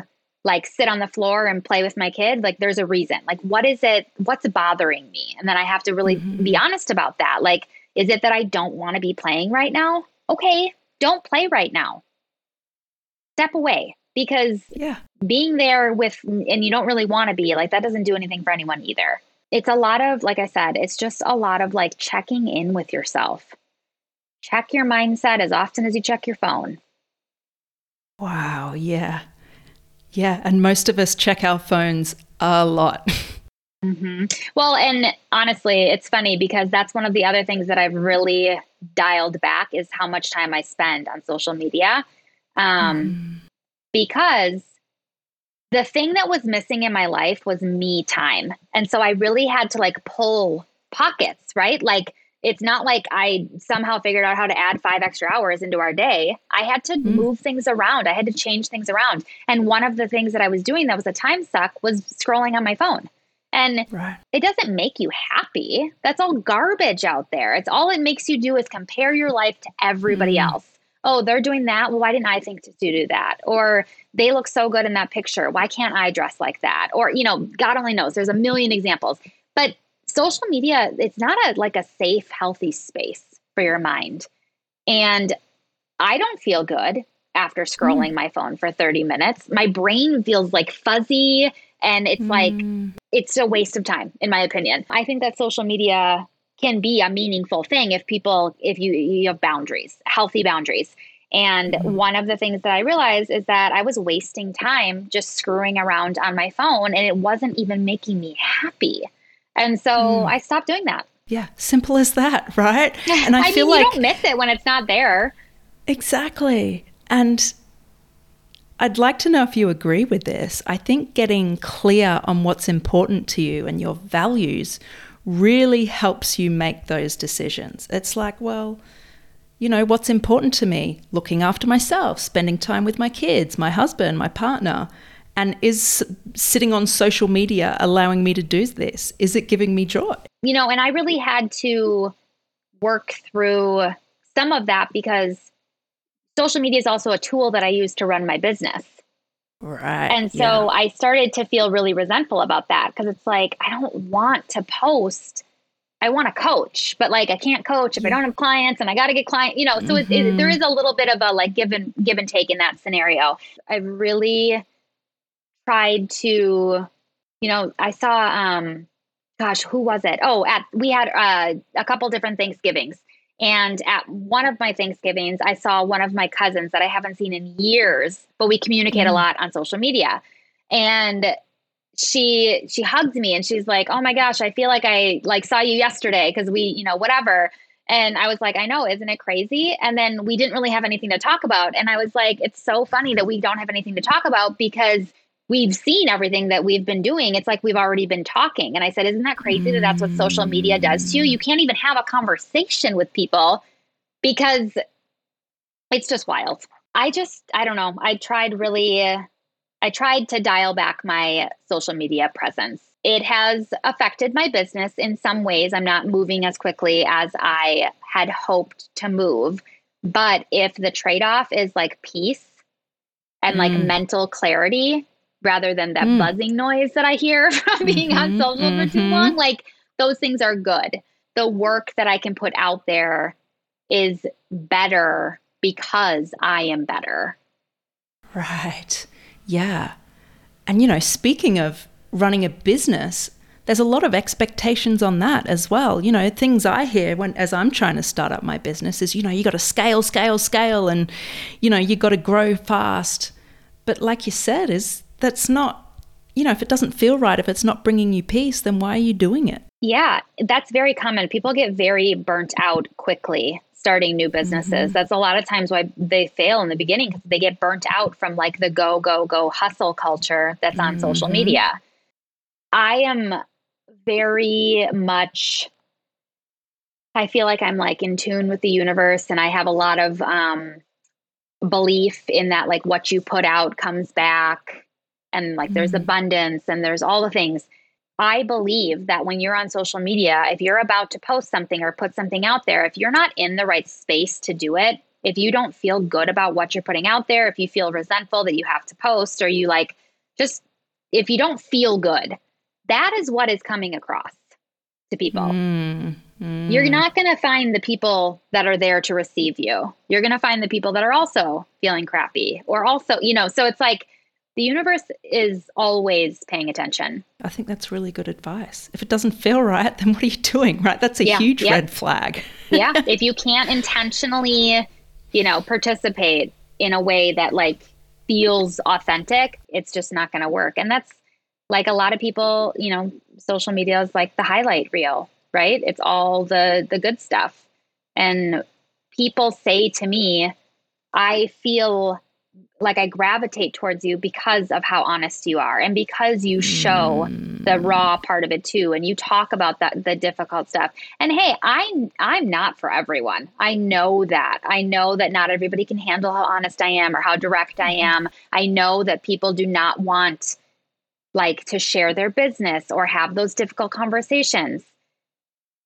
like sit on the floor and play with my kid like there's a reason. Like what is it what's bothering me? And then i have to really mm-hmm. be honest about that. Like is it that i don't want to be playing right now? Okay don't play right now. Step away. Because
yeah.
being there with and you don't really want to be like that doesn't do anything for anyone either. It's a lot of like i said it's just a lot of like checking in with yourself. Check your mindset as often as you check your phone.
Wow yeah yeah, and most of us check our phones a lot.
Mm-hmm. Well, and honestly, it's funny because that's one of the other things that I've really dialed back is how much time I spend on social media. Um, mm. Because the thing that was missing in my life was me time. And so I really had to like pull pockets, right? Like it's not like I somehow figured out how to add five extra hours into our day. I had to mm move things around. I had to change things around. And one of the things that I was doing that was a time suck was scrolling on my phone. And right. it doesn't make you happy. That's all garbage out there. It's all it makes you do is compare your life to everybody mm else. Oh, they're doing that. Well, why didn't I think to do that? Or they look so good in that picture. Why can't I dress like that? Or, you know, God only knows. There's a million examples. But social media it's not a like a safe healthy space for your mind and i don't feel good after scrolling mm. my phone for 30 minutes my brain feels like fuzzy and it's mm. like it's a waste of time in my opinion i think that social media can be a meaningful thing if people if you you have boundaries healthy boundaries and mm. one of the things that I realized is that I was wasting time just screwing around on my phone and it wasn't even making me happy. And so mm. I stopped doing that.
Yeah, simple as that, right?
And I, I feel mean, like you don't miss it when it's not there.
Exactly. And I'd like to know if you agree with this. I think getting clear on what's important to you and your values really helps you make those decisions. It's like, well, you know, what's important to me? Looking after myself, spending time with my kids, my husband, my partner. And is sitting on social media allowing me to do this? Is it giving me joy?
You know, and I really had to work through some of that because social media is also a tool that I use to run my business.
Right.
And so yeah. I started to feel really resentful about that because it's like, I don't want to post. I want to coach, but like I can't coach if. I don't have clients and I got to get client, you know, so mm-hmm. it, it, there mm-hmm. a little bit of a like give and give and take in that scenario. I really tried to, you know, I saw, um, gosh, who was it? Oh, at we had uh, a couple different Thanksgivings. And at one of my Thanksgivings, I saw one of my cousins that I haven't seen in years, but we communicate mm-hmm. a lot on social media. And she she hugged me and she's like, "Oh my gosh, I feel like I like saw you yesterday because we, you know, whatever." And I was like, I know, isn't it crazy? And then we didn't really have anything to talk about. And I was like, it's so funny that we don't have anything to talk about because we've seen everything that we've been doing. It's like we've already been talking. And I said, Isn't that crazy that that's what social media does to you? You can't even have a conversation with people because it's just wild. I just, I don't know. I tried really, I tried to dial back my social media presence. It has affected my business in some ways. I'm not moving as quickly as I had hoped to move But if the trade off is like peace and mm. like mental clarity rather than that mm. buzzing noise that I hear from being mm-hmm, on social mm-hmm. for too mm-hmm. long, like those things are good. The work that I can put out there is better because I am better.
Right. Yeah. And, you know, speaking of running a business, there's a lot of expectations on that as well. You know, things I hear when as I'm trying to start up my business is, you know, you got to scale, scale, scale, and you know, you got to grow fast. But like you said, is that's not, you know, if it doesn't feel right, if it's not bringing you peace, then why are you doing it?
Yeah, that's very common. People get very burnt out quickly starting new businesses. Mm-hmm. That's a lot of times why they fail in the beginning because they get burnt out from like the go, go, go hustle culture that's on mm-hmm. social media. I am very much I feel like I'm like in tune with the universe and I have a lot of um belief in that like what you put out comes back and like mm-hmm. there's abundance and there's all the things. I believe that when you're on social media, if you're about to post something or put something out there, if you're not in the right space to do it, if you don't feel good about what you're putting out there, if you feel resentful that you have to post or you like just if you don't feel good, that is what is coming across to people. Mm, mm. You're not going to find the people that are there to receive you. You're going to find the people that are also feeling crappy or also, you know, so it's like the universe is always paying attention.
I think that's really good advice. If it doesn't feel right, then what are you doing, right? That's a yeah, huge yeah. red flag.
yeah. If you can't intentionally, you know, participate in a way that like feels authentic, it's just not going to work. And that's like a lot of people, you know, social media is like the highlight reel, right? It's all the the good stuff. And people say to me, I feel like I gravitate towards you because of how honest you are and because you show mm. the raw part of it too and you talk about that the difficult stuff. And hey, I I'm not for everyone. I know that. I know that not everybody can handle how honest I am or how direct I mm-hmm. am. I know that people do not want like to share their business or have those difficult conversations.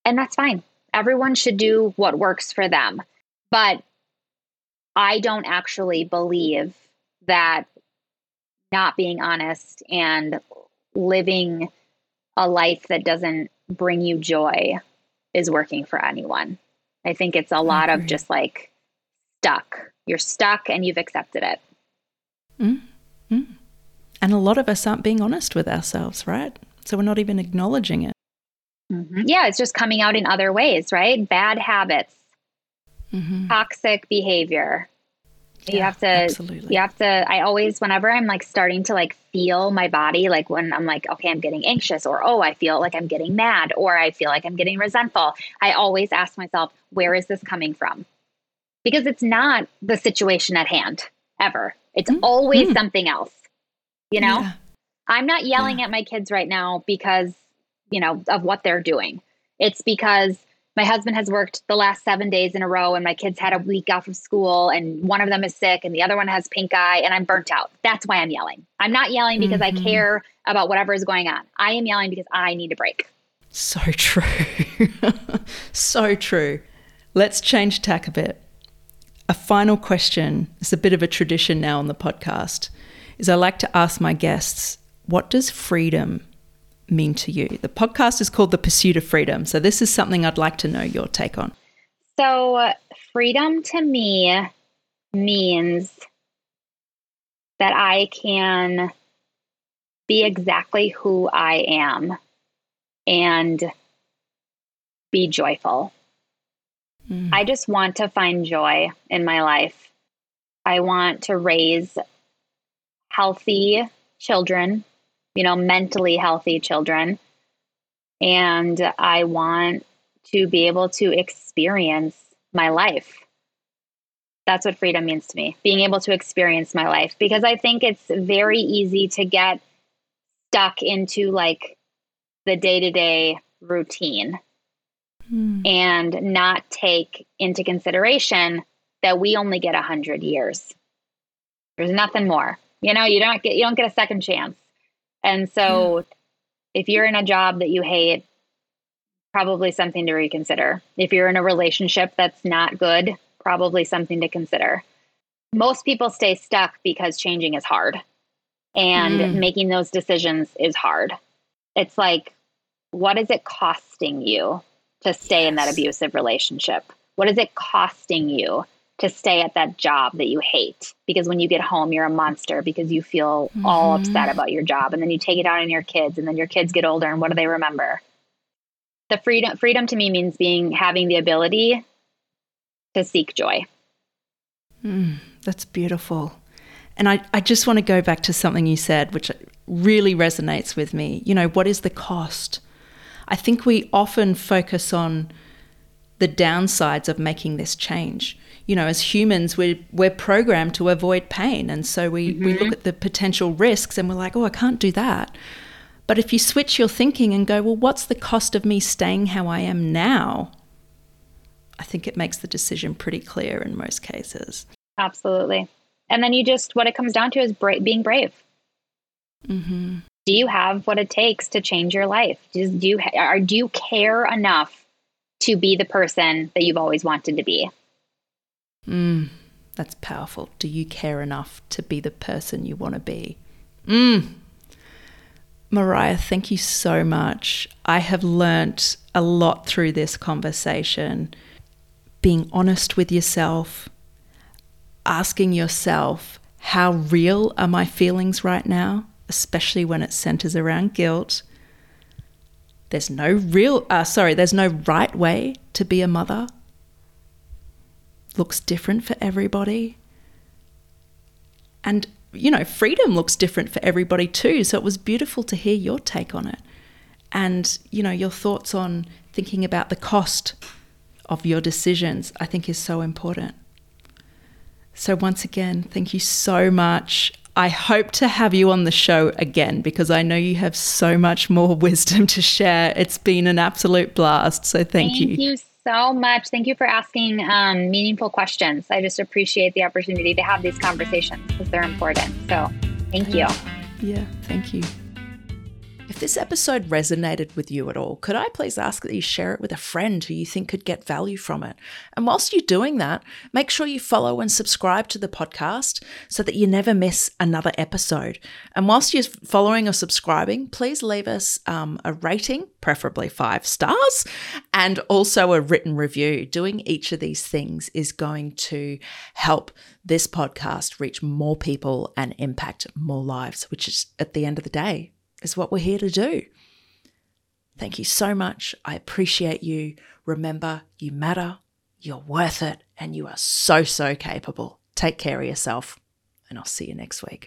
And that's fine. Everyone should do what works for them. But I don't actually believe that not being honest and living a life that doesn't bring you joy is working for anyone. I think it's a lot of just like stuck. You're stuck and you've accepted it.
Mm-hmm. And a lot of us aren't being honest with ourselves, right? So we're not even acknowledging it.
Mm-hmm. Yeah, it's just coming out in other ways, right? Bad habits, mm-hmm. toxic behavior. Yeah, you have to absolutely. you have to I always whenever I'm like starting to like feel my body like when I'm like okay I'm getting anxious or oh I feel like I'm getting mad or I feel like I'm getting resentful I always ask myself where is this coming from because it's not the situation at hand ever it's mm-hmm. always mm. something else you know, yeah. I'm not yelling yeah. at my kids right now because, you know, of what they're doing. It's because my husband has worked the last seven days in a row and my kids had a week off of school and one of them is sick and the other one has pink eye and I'm burnt out. That's why I'm yelling. I'm not yelling because mm-hmm. I care about whatever is going on. I am yelling because I need a break.
So true. so true. Let's change tack a bit. A final question. It's a bit of a tradition now on the podcast is I like to ask my guests, what does freedom mean to you? The podcast is called The Pursuit of Freedom. So this is something I'd like to know your take on.
So, freedom to me means that I can be exactly who I am and be joyful. Mm. I just want to find joy in my life. I want to raise healthy children, you know, mentally healthy children. And I want to be able to experience my life. That's what freedom means to me, being able to experience my life. Because I think it's very easy to get stuck into like the day to day routine mm. and not take into consideration that we only get 100 years. There's nothing more. You know, you don't get you don't get a second chance. And so if you're in a job that you hate, probably something to reconsider. If you're in a relationship that's not good probably something to consider. Most people stay stuck because changing is hard and mm. making those decisions is hard. It's like, what is it costing you to stay yes. in that abusive relationship? What is it costing you to stay at that job that you hate? Because when you get home, you're a monster because you feel mm-hmm. all upset about your job. And then you take it out on your kids, and then your kids get older, and what do they remember? The freedom freedom to me means being having the ability to seek joy.
Mm, that's beautiful. And I, I just want to go back to something you said, which really resonates with me. You know, what is the cost? I think we often focus on the downsides of making this change. You know, as humans, we're, we're programmed to avoid pain. And so we, mm-hmm. we look at the potential risks and we're like, oh, I can't do that. But if you switch your thinking and go, well, what's the cost of me staying how I am now? I think it makes the decision pretty clear in most cases.
Absolutely. And then you just, what it comes down to is bra- being brave. Mm-hmm. Do you have what it takes to change your life? Do, do you are, do you care enough to be the person that you've always wanted to be?
Mm, that's powerful. Do you care enough to be the person you want to be? Mm. Mariah, thank you so much. I have learnt a lot through this conversation. Being honest with yourself, asking yourself, how real are my feelings right now, especially when it centers around guilt. There's no real, uh, sorry, there's no right way to be a mother. Looks different for everybody. And, you know, freedom looks different for everybody too. So it was beautiful to hear your take on it. And, you know, your thoughts on thinking about the cost of your decisions, I think is so important. So, once again, thank you so much. I hope to have you on the show again because I know you have so much more wisdom to share. It's been an absolute blast. So, thank,
thank
you.
Thank you so much. Thank you for asking um, meaningful questions. I just appreciate the opportunity to have these conversations because they're important. So, thank you.
Yeah, thank you. This episode resonated with you at all, could I please ask that you share it with a friend who you think could get value from it? And whilst you're doing that, make sure you follow and subscribe to the podcast so that you never miss another episode. And whilst you're following or subscribing, please leave us um, a rating, preferably five stars, and also a written review. Doing each of these things is going to help this podcast reach more people and impact more lives, which is at the end of the day is what we're here to do. Thank you so much. I appreciate you. Remember, you matter, you're worth it, and you are so, so capable. Take care of yourself, and I'll see you next week.